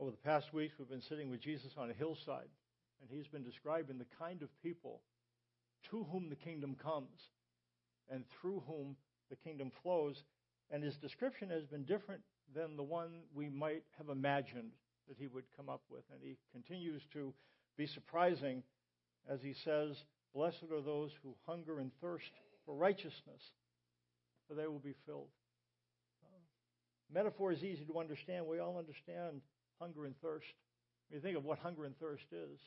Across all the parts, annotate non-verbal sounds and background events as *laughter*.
Over the past weeks, we've been sitting with Jesus on a hillside, and he's been describing the kind of people to whom the kingdom comes and through whom the kingdom flows. And his description has been different than the one we might have imagined that he would come up with. And he continues to be surprising as he says, Blessed are those who hunger and thirst for righteousness, for they will be filled. Metaphor is easy to understand. We all understand hunger and thirst. When you think of what hunger and thirst is,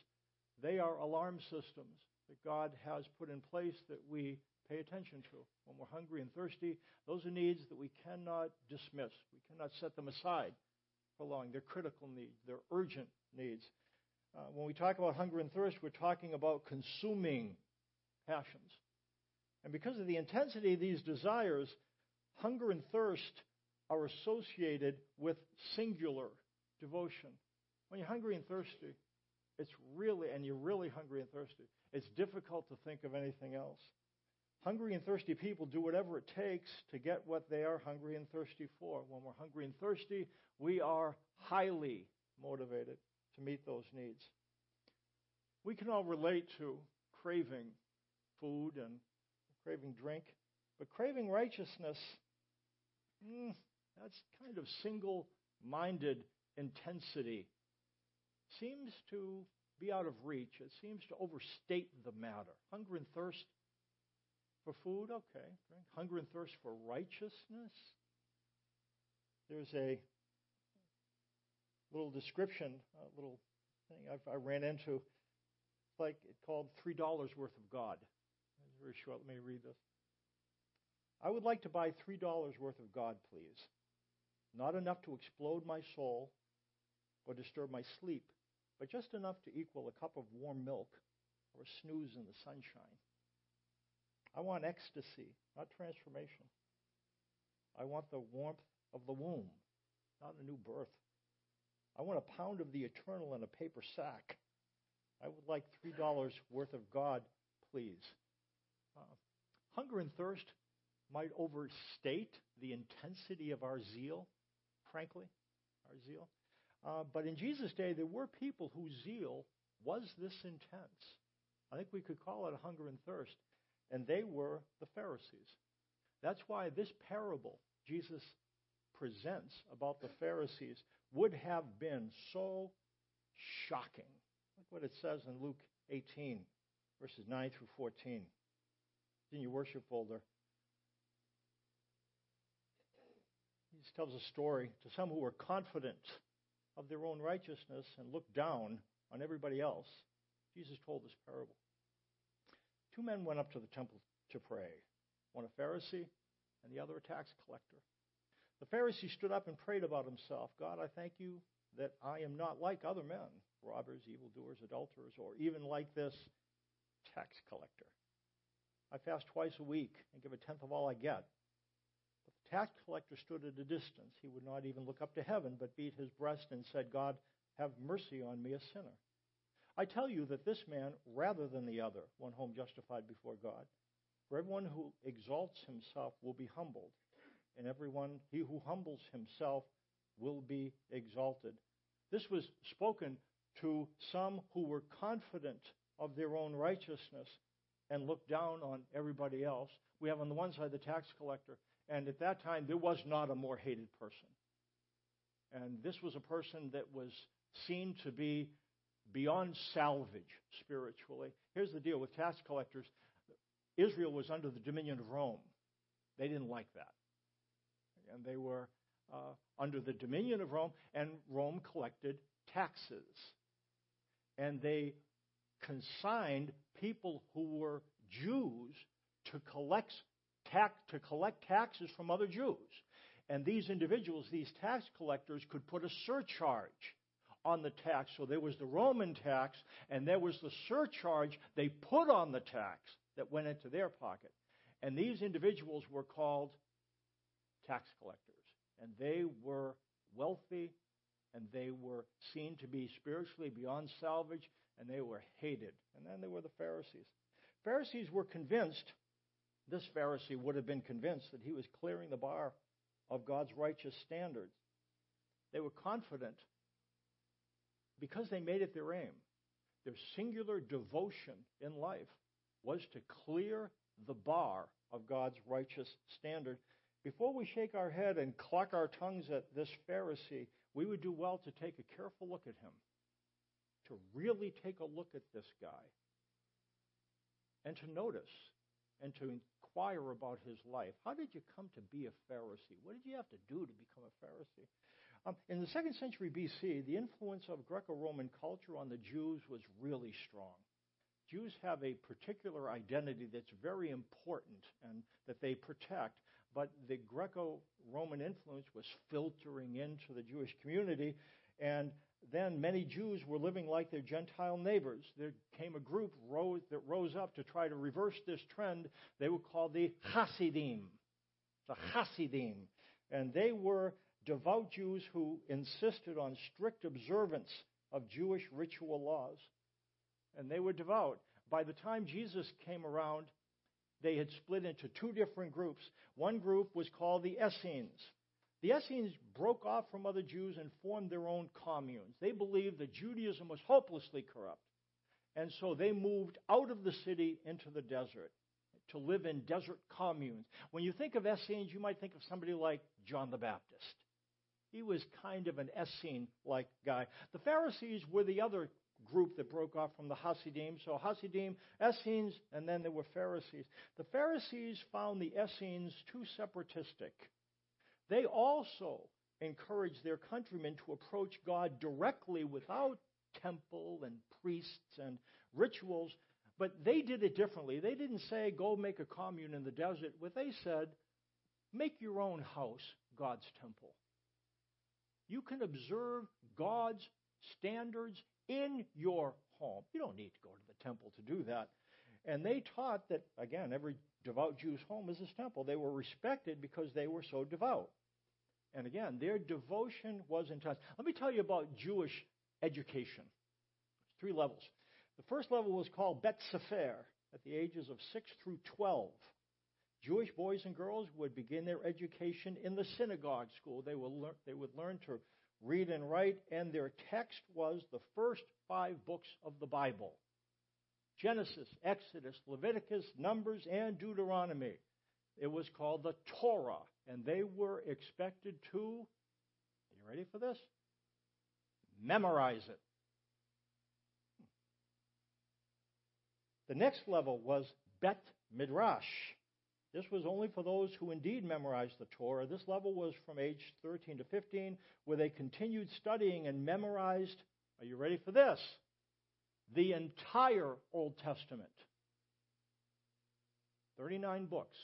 they are alarm systems that God has put in place that we pay attention to. When we're hungry and thirsty, those are needs that we cannot dismiss. We cannot set them aside for long. They're critical needs, they're urgent needs. Uh, when we talk about hunger and thirst, we're talking about consuming passions. And because of the intensity of these desires, hunger and thirst are associated with singular devotion. When you're hungry and thirsty, it's really, and you're really hungry and thirsty, it's difficult to think of anything else. Hungry and thirsty people do whatever it takes to get what they are hungry and thirsty for. When we're hungry and thirsty, we are highly motivated to meet those needs. We can all relate to craving food and craving drink, but craving righteousness, mm, that's kind of single minded intensity. Seems to be out of reach. It seems to overstate the matter. Hunger and thirst for food, okay. Hunger and thirst for righteousness. There's a little description, a little thing I, I ran into. Like it called three dollars worth of God. It's very short. Let me read this. I would like to buy three dollars worth of God, please. Not enough to explode my soul or disturb my sleep, but just enough to equal a cup of warm milk or a snooze in the sunshine. I want ecstasy, not transformation. I want the warmth of the womb, not a new birth. I want a pound of the eternal in a paper sack. I would like $3 worth of God, please. Uh, hunger and thirst might overstate the intensity of our zeal, frankly, our zeal. Uh, but in Jesus' day, there were people whose zeal was this intense. I think we could call it a hunger and thirst. And they were the Pharisees. That's why this parable Jesus presents about the Pharisees would have been so shocking. Look what it says in Luke 18, verses 9 through 14. It's in your worship folder. He tells a story to some who were confident of their own righteousness and looked down on everybody else. Jesus told this parable. Two men went up to the temple to pray, one a Pharisee and the other a tax collector. The Pharisee stood up and prayed about himself God, I thank you that I am not like other men, robbers, evildoers, adulterers, or even like this tax collector. I fast twice a week and give a tenth of all I get. Tax collector stood at a distance. He would not even look up to heaven, but beat his breast and said, God, have mercy on me, a sinner. I tell you that this man, rather than the other, went home justified before God. For everyone who exalts himself will be humbled, and everyone he who humbles himself will be exalted. This was spoken to some who were confident of their own righteousness and looked down on everybody else. We have on the one side the tax collector, and at that time there was not a more hated person. And this was a person that was seen to be beyond salvage spiritually. Here's the deal with tax collectors Israel was under the dominion of Rome. They didn't like that. And they were uh, under the dominion of Rome, and Rome collected taxes. And they consigned people who were Jews to collect, tax, to collect taxes from other Jews. And these individuals, these tax collectors, could put a surcharge on the tax. So there was the Roman tax, and there was the surcharge they put on the tax that went into their pocket. And these individuals were called tax collectors. And they were wealthy, and they were seen to be spiritually beyond salvage, and they were hated. And then there were the Pharisees. Pharisees were convinced, this Pharisee would have been convinced that he was clearing the bar of God's righteous standards. They were confident because they made it their aim, their singular devotion in life was to clear the bar of God's righteous standard. Before we shake our head and cluck our tongues at this Pharisee, we would do well to take a careful look at him, to really take a look at this guy, and to notice and to inquire about his life. How did you come to be a Pharisee? What did you have to do to become a Pharisee? Um, in the second century BC, the influence of Greco Roman culture on the Jews was really strong. Jews have a particular identity that's very important and that they protect, but the Greco Roman influence was filtering into the Jewish community, and then many Jews were living like their Gentile neighbors. There came a group rose, that rose up to try to reverse this trend. They were called the Hasidim. The Hasidim. And they were devout Jews who insisted on strict observance of Jewish ritual laws. And they were devout. By the time Jesus came around, they had split into two different groups. One group was called the Essenes. The Essenes broke off from other Jews and formed their own communes. They believed that Judaism was hopelessly corrupt. And so they moved out of the city into the desert to live in desert communes. When you think of Essenes, you might think of somebody like John the Baptist. He was kind of an Essene like guy. The Pharisees were the other group that broke off from the Hasidim. So Hasidim, Essenes, and then there were Pharisees. The Pharisees found the Essenes too separatistic. They also encouraged their countrymen to approach God directly without temple and priests and rituals, but they did it differently. They didn't say, go make a commune in the desert. What they said, make your own house God's temple. You can observe God's standards in your home. You don't need to go to the temple to do that. And they taught that, again, every devout Jew's home is his temple. They were respected because they were so devout. And again, their devotion was intense. Let me tell you about Jewish education. Three levels. The first level was called Bet Sefer at the ages of 6 through 12. Jewish boys and girls would begin their education in the synagogue school. They learn, they would learn to read and write, and their text was the first five books of the Bible Genesis, Exodus, Leviticus, Numbers, and Deuteronomy. It was called the Torah, and they were expected to, are you ready for this? Memorize it. The next level was Bet Midrash. This was only for those who indeed memorized the Torah. This level was from age 13 to 15, where they continued studying and memorized, are you ready for this? The entire Old Testament. 39 books.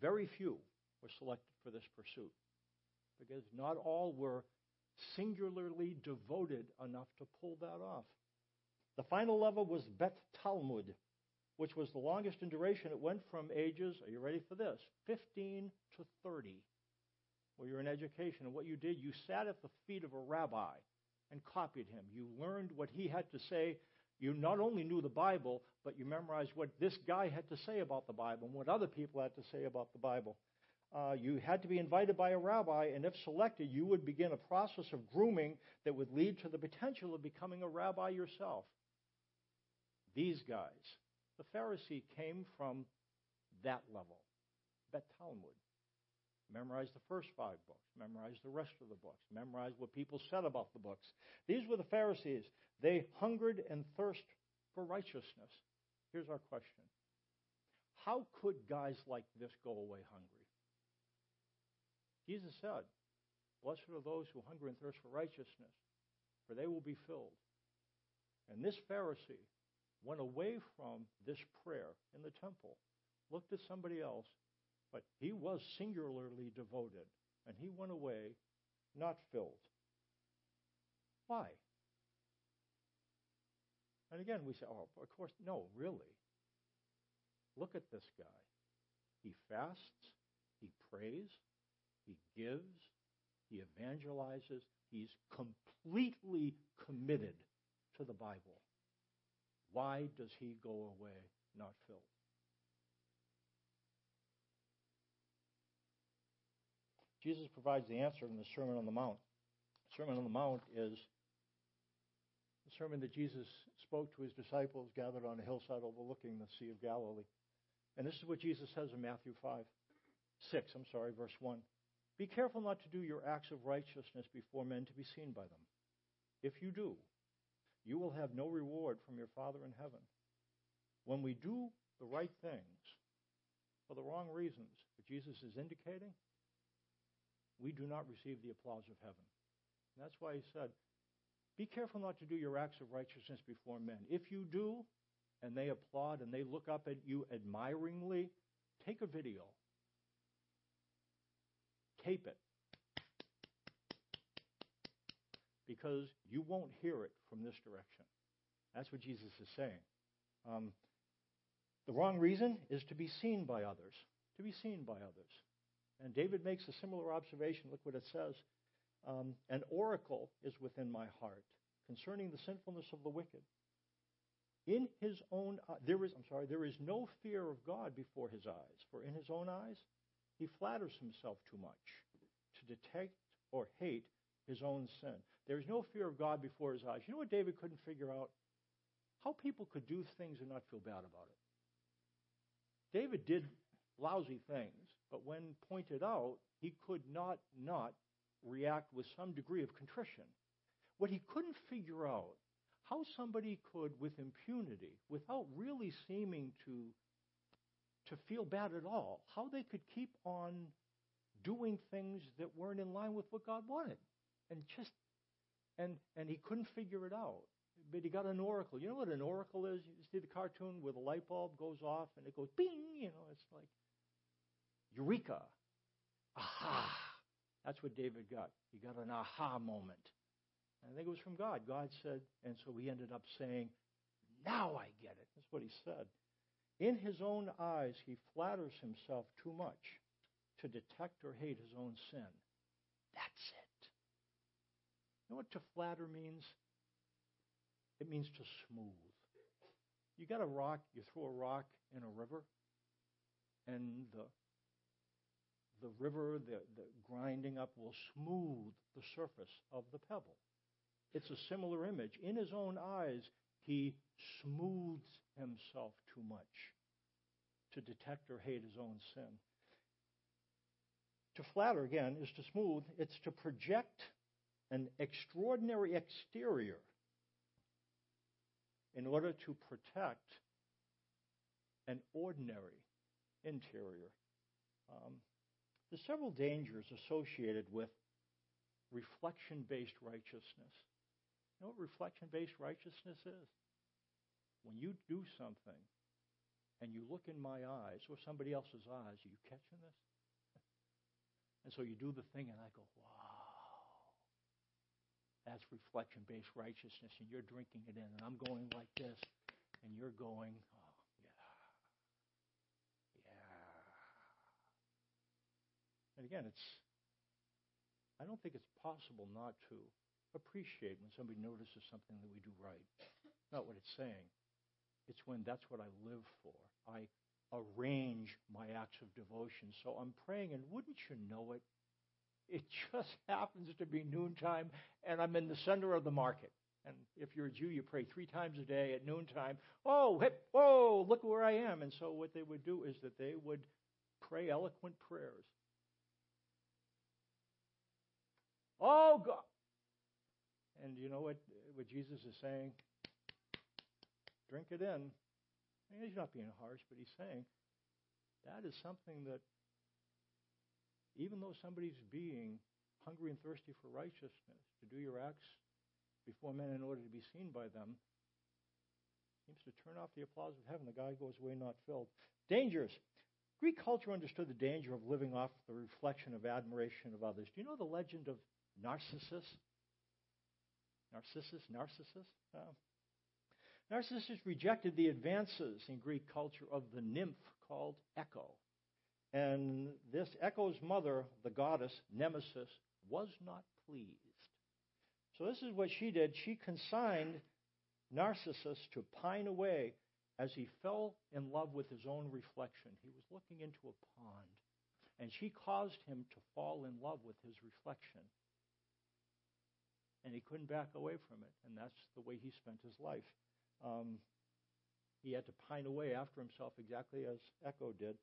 Very few were selected for this pursuit because not all were singularly devoted enough to pull that off. The final level was Bet Talmud which was the longest in duration. It went from ages, are you ready for this? 15 to 30, where you're in education. And what you did, you sat at the feet of a rabbi and copied him. You learned what he had to say. You not only knew the Bible, but you memorized what this guy had to say about the Bible and what other people had to say about the Bible. Uh, you had to be invited by a rabbi, and if selected, you would begin a process of grooming that would lead to the potential of becoming a rabbi yourself. These guys the Pharisee came from that level. Bet Talmud. Memorize the first five books. Memorize the rest of the books. Memorize what people said about the books. These were the Pharisees. They hungered and thirsted for righteousness. Here's our question How could guys like this go away hungry? Jesus said, Blessed are those who hunger and thirst for righteousness, for they will be filled. And this Pharisee went away from this prayer in the temple, looked at somebody else, but he was singularly devoted, and he went away not filled. Why? And again, we say, oh, of course, no, really. Look at this guy. He fasts, he prays, he gives, he evangelizes, he's completely committed to the Bible. Why does he go away not filled? Jesus provides the answer in the Sermon on the Mount. The Sermon on the Mount is the sermon that Jesus spoke to his disciples gathered on a hillside overlooking the Sea of Galilee. And this is what Jesus says in Matthew 5, 6, I'm sorry, verse 1. Be careful not to do your acts of righteousness before men to be seen by them. If you do, you will have no reward from your Father in heaven. When we do the right things for the wrong reasons, what Jesus is indicating, we do not receive the applause of heaven. And that's why he said, Be careful not to do your acts of righteousness before men. If you do, and they applaud and they look up at you admiringly, take a video. Tape it. Because you won't hear it from this direction. That's what Jesus is saying. Um, the wrong reason is to be seen by others. To be seen by others. And David makes a similar observation. Look what it says. Um, An oracle is within my heart concerning the sinfulness of the wicked. In his own there is I'm sorry, there is no fear of God before his eyes, for in his own eyes he flatters himself too much to detect or hate his own sin. There is no fear of God before his eyes. You know what David couldn't figure out? How people could do things and not feel bad about it. David did lousy things, but when pointed out, he could not not react with some degree of contrition. What he couldn't figure out how somebody could, with impunity, without really seeming to to feel bad at all, how they could keep on doing things that weren't in line with what God wanted, and just and and he couldn't figure it out. But he got an oracle. You know what an oracle is? You see the cartoon where the light bulb goes off and it goes bing. You know, it's like eureka, aha. That's what David got. He got an aha moment. I think it was from God. God said, and so he ended up saying, Now I get it. That's what he said. In his own eyes, he flatters himself too much to detect or hate his own sin. That's it. You know what to flatter means? It means to smooth. You got a rock, you throw a rock in a river, and the the river, the, the grinding up will smooth the surface of the pebble. It's a similar image. In his own eyes, he smooths himself too much to detect or hate his own sin. To flatter, again, is to smooth, it's to project an extraordinary exterior in order to protect an ordinary interior. Um, there's several dangers associated with reflection based righteousness. You know what reflection based righteousness is? When you do something and you look in my eyes or somebody else's eyes, are you catching this? *laughs* And so you do the thing, and I go, wow. That's reflection based righteousness, and you're drinking it in, and I'm going like this, and you're going, oh, yeah. Yeah. And again, it's, I don't think it's possible not to appreciate when somebody notices something that we do right. Not what it's saying. It's when that's what I live for. I arrange my acts of devotion. So I'm praying, and wouldn't you know it? It just *laughs* happens to be noontime, and I'm in the center of the market. And if you're a Jew, you pray three times a day at noontime. Oh, hip, whoa, look where I am. And so what they would do is that they would pray eloquent prayers. Oh, God. And you know what, what Jesus is saying? Drink it in. he's not being harsh, but he's saying that is something that, even though somebody's being hungry and thirsty for righteousness, to do your acts before men in order to be seen by them, seems to turn off the applause of heaven. The guy goes away not filled. Dangers. Greek culture understood the danger of living off the reflection of admiration of others. Do you know the legend of Narcissus? Narcissus, Narcissus. Uh, Narcissus rejected the advances in Greek culture of the nymph called Echo. And this Echo's mother, the goddess Nemesis, was not pleased. So this is what she did. She consigned Narcissus to pine away as he fell in love with his own reflection. He was looking into a pond, and she caused him to fall in love with his reflection. And he couldn't back away from it. And that's the way he spent his life. Um, he had to pine away after himself, exactly as Echo did.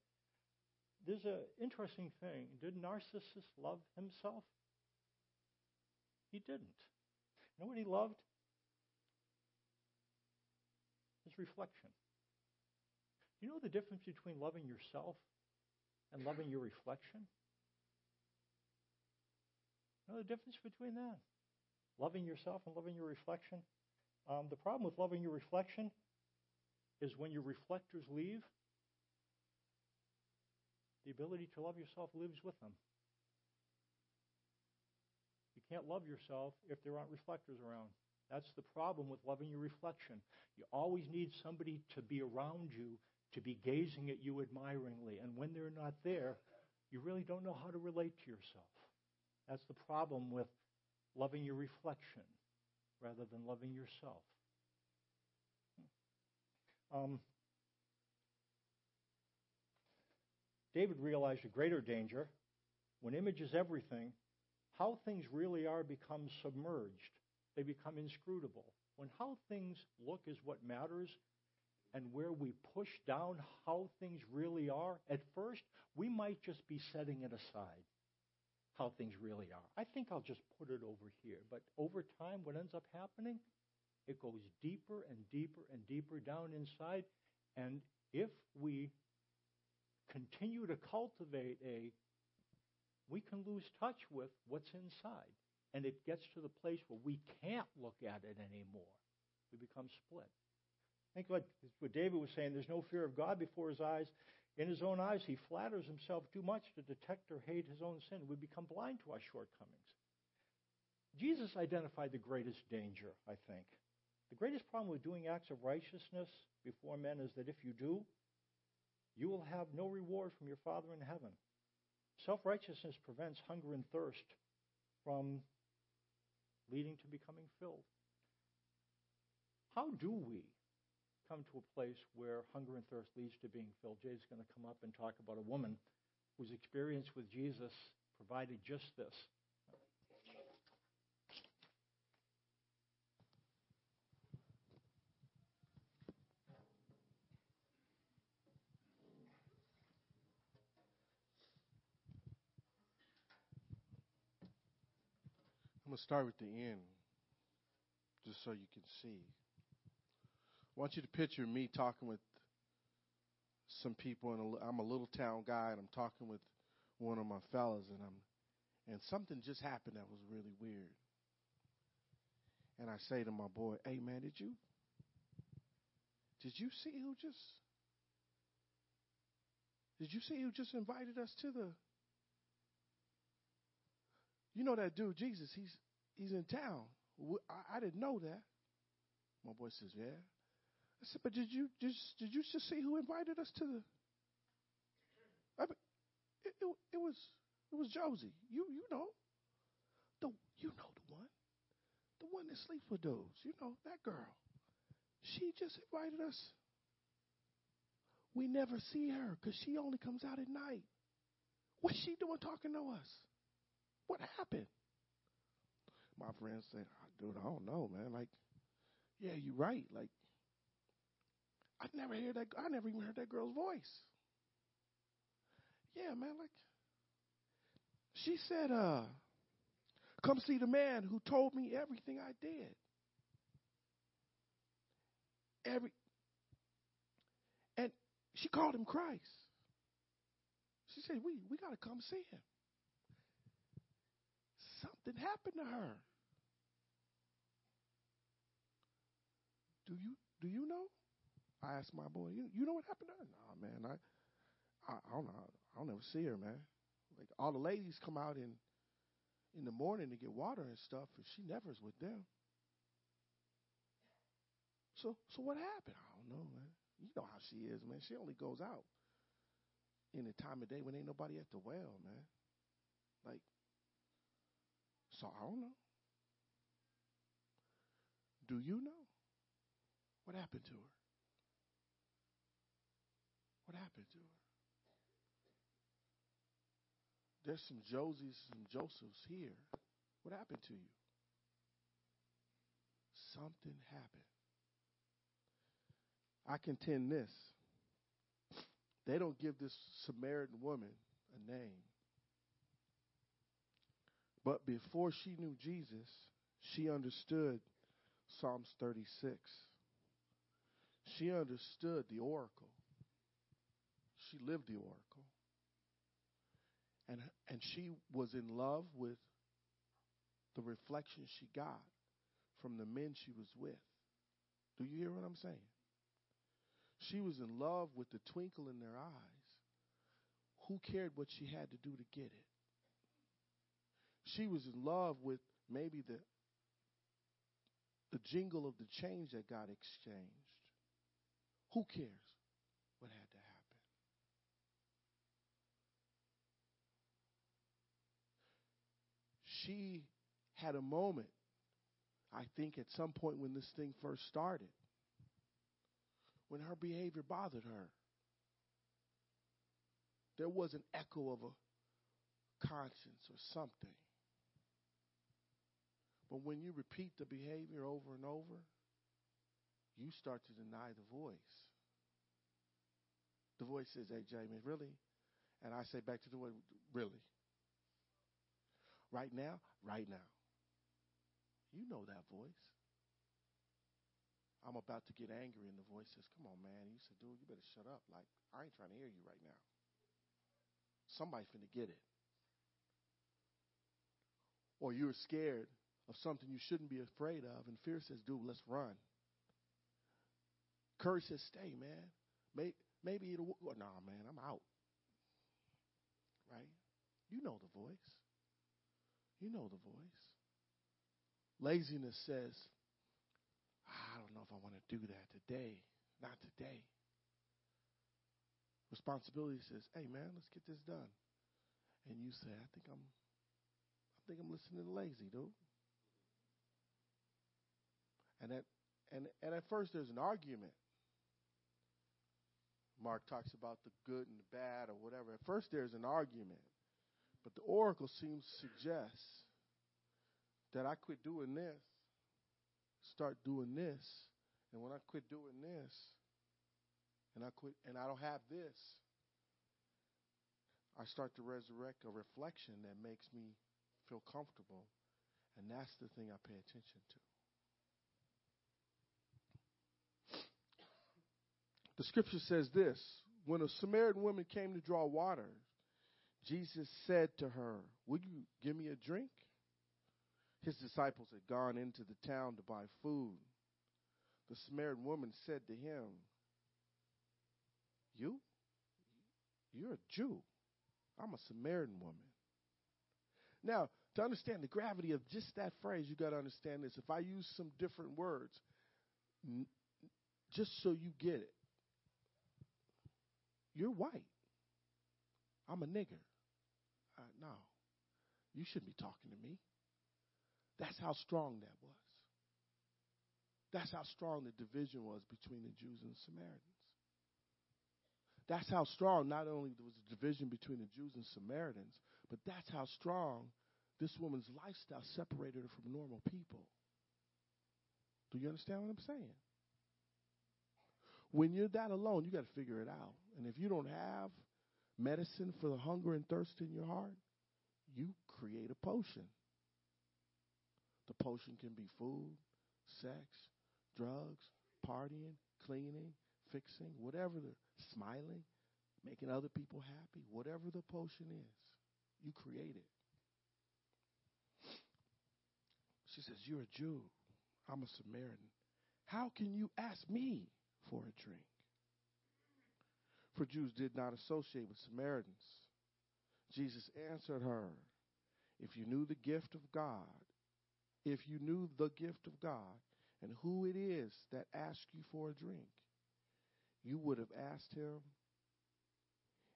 There's an interesting thing. Did Narcissus love himself? He didn't. You know what he loved? His reflection. You know the difference between loving yourself and loving your reflection? You know the difference between that? Loving yourself and loving your reflection? Um, the problem with loving your reflection is when your reflectors leave, the ability to love yourself lives with them. You can't love yourself if there aren't reflectors around. That's the problem with loving your reflection. You always need somebody to be around you, to be gazing at you admiringly. And when they're not there, you really don't know how to relate to yourself. That's the problem with loving your reflection rather than loving yourself. Um, David realized a greater danger. When image is everything, how things really are becomes submerged. They become inscrutable. When how things look is what matters, and where we push down how things really are, at first, we might just be setting it aside, how things really are. I think I'll just put it over here. But over time, what ends up happening? It goes deeper and deeper and deeper down inside. And if we continue to cultivate a, we can lose touch with what's inside. And it gets to the place where we can't look at it anymore. We become split. Think what, what David was saying there's no fear of God before his eyes. In his own eyes, he flatters himself too much to detect or hate his own sin. We become blind to our shortcomings. Jesus identified the greatest danger, I think. The greatest problem with doing acts of righteousness before men is that if you do, you will have no reward from your Father in heaven. Self righteousness prevents hunger and thirst from leading to becoming filled. How do we come to a place where hunger and thirst leads to being filled? Jay's going to come up and talk about a woman whose experience with Jesus provided just this. I'm going to start with the end, just so you can see. I want you to picture me talking with some people, and I'm a little town guy, and I'm talking with one of my fellas, and I'm, and something just happened that was really weird. And I say to my boy, "Hey man, did you, did you see who just, did you see who just invited us to the you know that dude, Jesus, he's he's in town. I, I didn't know that. My boy says, Yeah. I said, But did you just did you just see who invited us to the I mean, it, it, it was it was Josie. You you know. The you know the one. The one that sleeps with those. You know, that girl. She just invited us. We never see her because she only comes out at night. What's she doing talking to us? What happened? My friend said, dude, I don't know, man. Like, yeah, you're right. Like, I never hear that. I never even heard that girl's voice. Yeah, man. Like, she said, uh, come see the man who told me everything I did. Every, and she called him Christ. She said, we, we got to come see him something happened to her. Do you do you know? I asked my boy, you, you know what happened to her? Nah, man, I, I, I don't know. I don't ever see her, man. Like all the ladies come out in in the morning to get water and stuff, and she never's with them. So so what happened? I don't know, man. You know how she is, man. She only goes out in the time of day when ain't nobody at the well, man. Like so I don't know. Do you know? What happened to her? What happened to her? There's some Josies and Josephs here. What happened to you? something happened. I contend this. They don't give this Samaritan woman a name. But before she knew Jesus, she understood Psalms 36. She understood the oracle. She lived the oracle. And, and she was in love with the reflection she got from the men she was with. Do you hear what I'm saying? She was in love with the twinkle in their eyes. Who cared what she had to do to get it? She was in love with maybe the the jingle of the change that got exchanged. Who cares what had to happen? She had a moment, I think, at some point when this thing first started, when her behavior bothered her. There was an echo of a conscience or something. But when you repeat the behavior over and over, you start to deny the voice. The voice says, Hey, Jamie, really? And I say back to the voice, Really? Right now? Right now. You know that voice. I'm about to get angry, and the voice says, Come on, man. You said, Dude, you better shut up. Like, I ain't trying to hear you right now. Somebody's finna get it. Or you're scared of something you shouldn't be afraid of, and fear says, Dude, let's run. Courage says, Stay, man. Maybe, it'll. Well, nah, man, I'm out. Right? You know the voice. You know the voice. Laziness says, I don't know if I want to do that today. Not today. Responsibility says, "Hey man, let's get this done." And you say, "I think I'm I think I'm listening to lazy, dude." And at and and at first there's an argument. Mark talks about the good and the bad or whatever. At first there's an argument. But the oracle seems to suggest that I quit doing this, start doing this, and when I quit doing this, and I quit and I don't have this, I start to resurrect a reflection that makes me feel comfortable, and that's the thing I pay attention to. The scripture says this when a Samaritan woman came to draw water, Jesus said to her, Will you give me a drink? His disciples had gone into the town to buy food. The Samaritan woman said to him, You? You're a Jew. I'm a Samaritan woman. Now, to understand the gravity of just that phrase, you got to understand this. If I use some different words, n- just so you get it, you're white. I'm a nigger. No, you shouldn't be talking to me. That's how strong that was. That's how strong the division was between the Jews and the Samaritans. That's how strong not only was the division between the Jews and Samaritans, but that's how strong this woman's lifestyle separated her from normal people. Do you understand what I'm saying? When you're that alone, you got to figure it out. And if you don't have medicine for the hunger and thirst in your heart, you create a potion. The potion can be food, sex, drugs, partying, cleaning, fixing, whatever the smiling, making other people happy, whatever the potion is, you create it. She says, You're a Jew. I'm a Samaritan. How can you ask me for a drink? For Jews did not associate with Samaritans. Jesus answered her, If you knew the gift of God, if you knew the gift of God and who it is that asks you for a drink, you would have asked him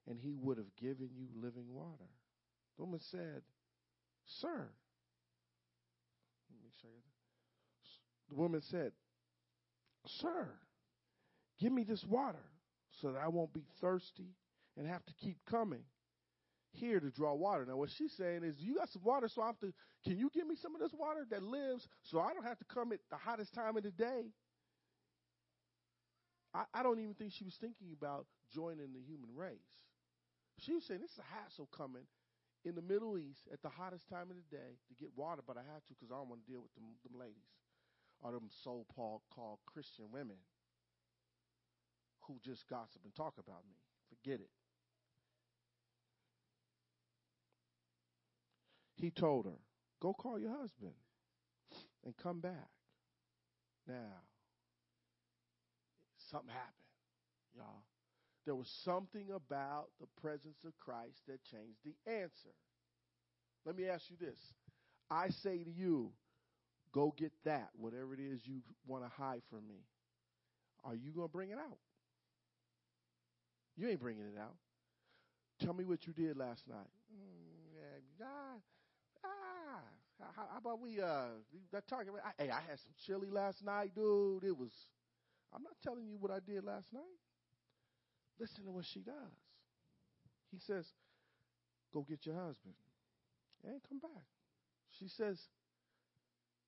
and he would have given you living water. The woman said, Sir. The woman said, Sir, give me this water so that I won't be thirsty and have to keep coming here to draw water. Now, what she's saying is, you got some water, so I have to. Can you give me some of this water that lives, so I don't have to come at the hottest time of the day? I, I don't even think she was thinking about joining the human race. She was saying, this is a hassle coming in the Middle East at the hottest time of the day to get water, but I have to because I don't want to deal with them, them ladies or them so-called Christian women who just gossip and talk about me. Forget it. He told her, Go call your husband and come back. Now, something happened, y'all. There was something about the presence of Christ that changed the answer. Let me ask you this. I say to you, go get that, whatever it is you want to hide from me. Are you going to bring it out? You ain't bringing it out. Tell me what you did last night. Mm, yeah, ah, how, how about we uh talking about? Hey, I had some chili last night, dude. It was. I'm not telling you what I did last night. Listen to what she does. He says, "Go get your husband and come back." She says,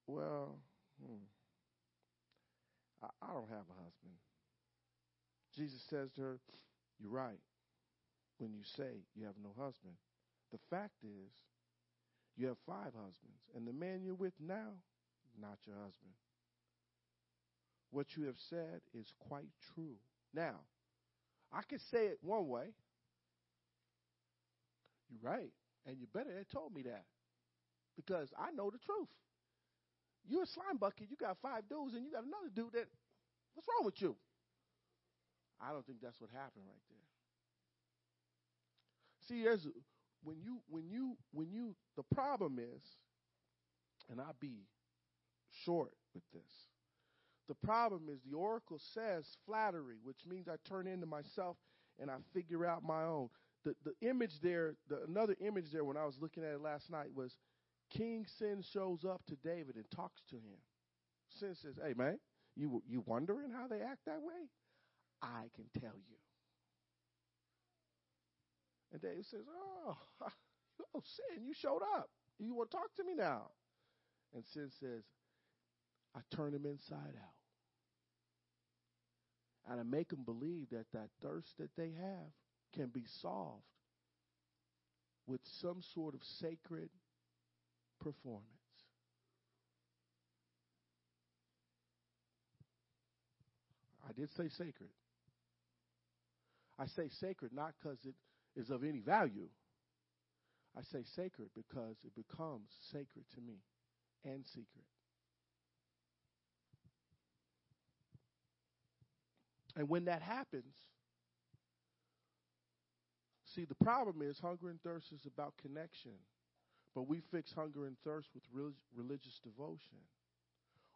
"Well, hmm, I, I don't have a husband." Jesus says to her, "You're right when you say you have no husband. The fact is, you have five husbands, and the man you're with now, not your husband. What you have said is quite true. Now, I could say it one way. You're right, and you better have told me that because I know the truth. You're a slime bucket. You got five dudes, and you got another dude that. What's wrong with you? I don't think that's what happened right there. See, there's when you when you when you the problem is, and I'll be short with this. The problem is the oracle says flattery, which means I turn into myself and I figure out my own. The the image there, the another image there when I was looking at it last night was King Sin shows up to David and talks to him. Sin says, "Hey man, you you wondering how they act that way? I can tell you." And David says, Oh, *laughs* oh, Sin, you showed up. You want to talk to me now? And Sin says, I turn him inside out. And I make them believe that that thirst that they have can be solved with some sort of sacred performance. I did say sacred. I say sacred not because it is of any value. I say sacred because it becomes sacred to me and secret. And when that happens, see, the problem is hunger and thirst is about connection. But we fix hunger and thirst with religious devotion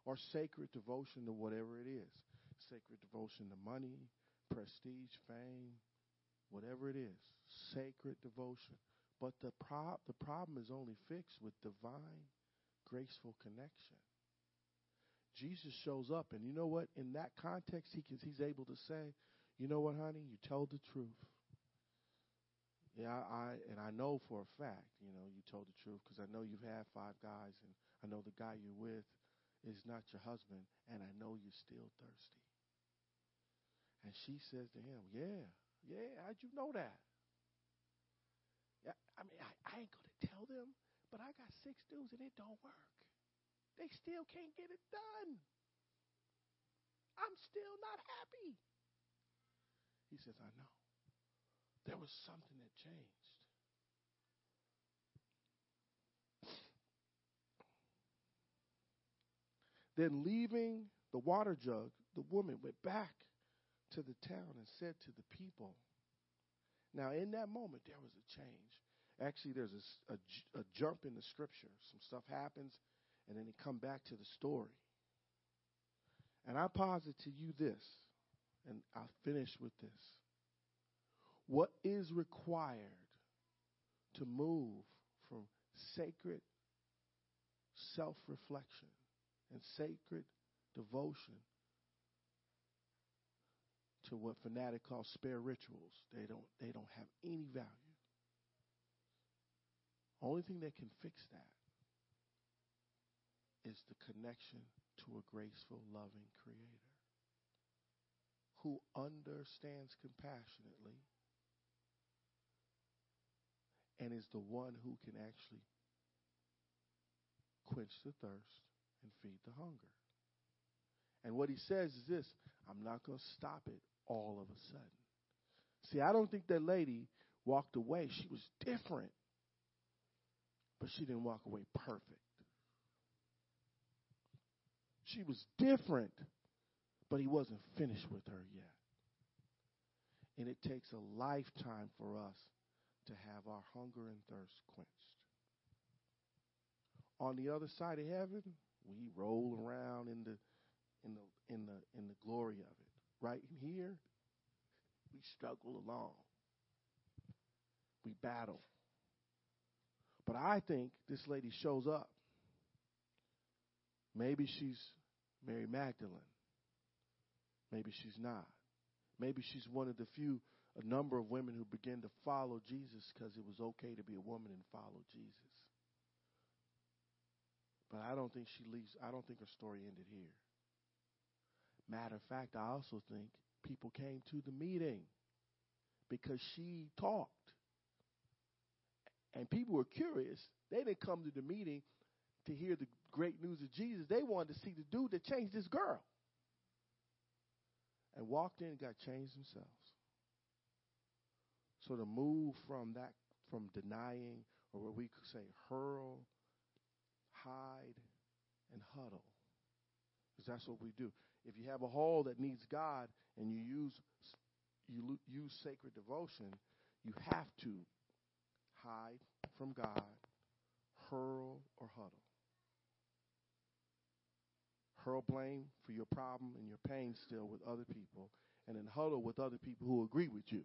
or sacred devotion to whatever it is sacred devotion to money, prestige, fame, whatever it is, sacred devotion. But the, pro- the problem is only fixed with divine, graceful connection. Jesus shows up, and you know what? In that context, he can, he's able to say, "You know what, honey? You told the truth." Yeah, I and I know for a fact, you know, you told the truth because I know you've had five guys, and I know the guy you're with is not your husband, and I know you're still thirsty. And she says to him, "Yeah, yeah, how'd you know that? Yeah, I mean, I, I ain't gonna tell them, but I got six dudes and it don't work. They still can't get it done. I'm still not happy. He says, I know. There was something that changed. Then, leaving the water jug, the woman went back to the town and said to the people. Now, in that moment, there was a change. Actually, there's a, a, a jump in the scripture. Some stuff happens, and then they come back to the story. And I posit to you this, and I'll finish with this. What is required to move from sacred self reflection and sacred devotion to what fanatic call spare rituals. They don't they don't have any value. Only thing that can fix that is the connection to a graceful, loving creator who understands compassionately and is the one who can actually quench the thirst and feed the hunger. And what he says is this I'm not going to stop it all of a sudden. See, I don't think that lady walked away. She was different, but she didn't walk away perfect. She was different, but he wasn't finished with her yet. And it takes a lifetime for us to have our hunger and thirst quenched. On the other side of heaven, we roll around in the in the in the in the glory of it. Right here, we struggle along. We battle. But I think this lady shows up. Maybe she's Mary Magdalene. Maybe she's not. Maybe she's one of the few, a number of women who began to follow Jesus because it was okay to be a woman and follow Jesus. But I don't think she leaves, I don't think her story ended here. Matter of fact, I also think people came to the meeting because she talked. And people were curious. They didn't come to the meeting to hear the great news of Jesus. They wanted to see the dude that changed this girl. And walked in and got changed themselves. So to move from that, from denying, or what we could say, hurl, hide, and huddle. Because that's what we do. If you have a hole that needs God and you use you use sacred devotion, you have to hide from God, hurl or huddle. Hurl blame for your problem and your pain still with other people, and then huddle with other people who agree with you.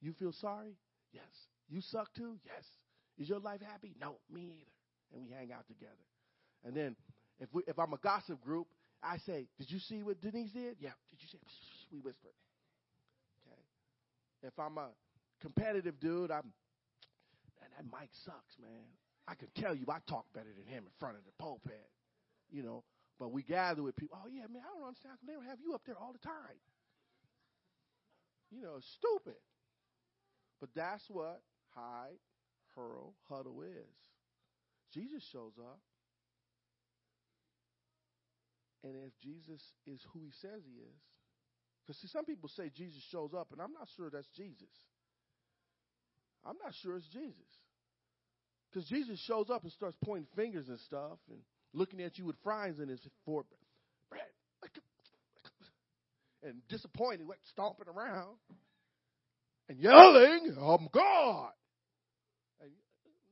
You feel sorry? Yes. You suck too? Yes. Is your life happy? No, me either. And we hang out together. And then if we, if I'm a gossip group, I say, "Did you see what Denise did?" Yeah. Did you see? *laughs* We whisper. Okay. If I'm a competitive dude, I'm man, that Mike sucks, man. I can tell you, I talk better than him in front of the pulpit. You know, but we gather with people. Oh yeah, man, I don't understand how they don't have you up there all the time. You know, stupid. But that's what hide, hurl, huddle is. Jesus shows up. And if Jesus is who he says he is, because see, some people say Jesus shows up, and I'm not sure that's Jesus. I'm not sure it's Jesus. Because Jesus shows up and starts pointing fingers and stuff and looking at you with fries in his forehead. And disappointed, like stomping around and yelling, I'm God. And,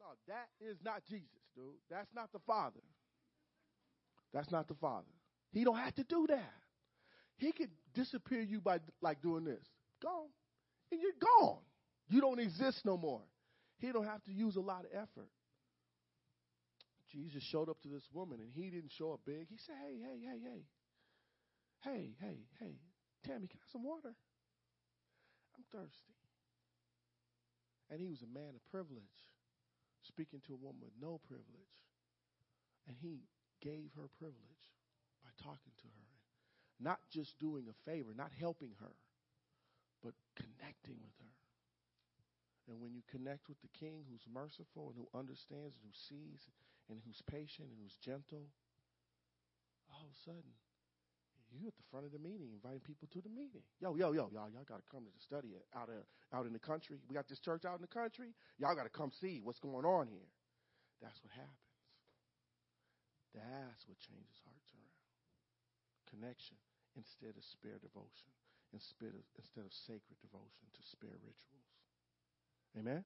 no, that is not Jesus, dude. That's not the Father. That's not the Father. He don't have to do that. He could disappear you by like doing this. Gone. And you're gone. You don't exist no more. He don't have to use a lot of effort. Jesus showed up to this woman and he didn't show up big. He said, Hey, hey, hey, hey. Hey, hey, hey. Tammy, can I have some water? I'm thirsty. And he was a man of privilege, speaking to a woman with no privilege. And he gave her privilege talking to her. Not just doing a favor, not helping her, but connecting with her. And when you connect with the king who's merciful and who understands and who sees and who's patient and who's gentle, all of a sudden, you're at the front of the meeting, inviting people to the meeting. Yo, yo, yo, y'all, y'all got to come to the study out of, out in the country. We got this church out in the country. Y'all got to come see what's going on here. That's what happens. That's what changes hearts around. Connection instead of spare devotion, instead of, instead of sacred devotion to spare rituals. Amen?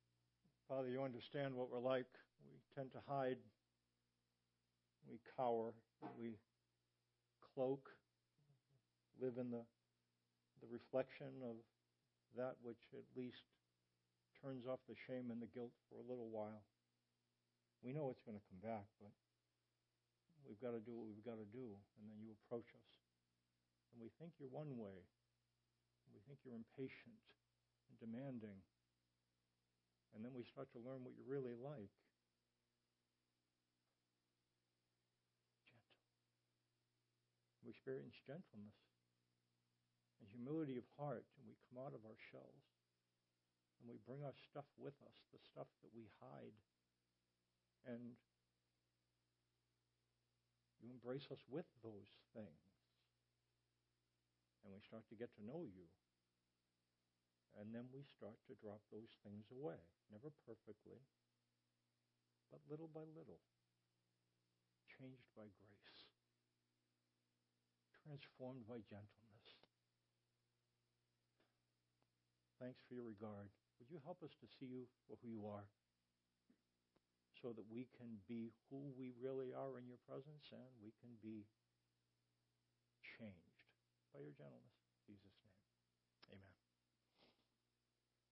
Father, you understand what we're like. We tend to hide, we cower, we cloak, live in the, the reflection of that which at least turns off the shame and the guilt for a little while. We know it's going to come back, but we've got to do what we've got to do, and then you approach us. And we think you're one way. We think you're impatient and demanding. And then we start to learn what you're really like. Gentle. We experience gentleness and humility of heart, and we come out of our shells. And we bring our stuff with us, the stuff that we hide. And you embrace us with those things. And we start to get to know you. And then we start to drop those things away. Never perfectly, but little by little. Changed by grace. Transformed by gentleness. Thanks for your regard. Would you help us to see you for who you are so that we can be who we really are in your presence and we can be changed by your gentleness. Jesus'.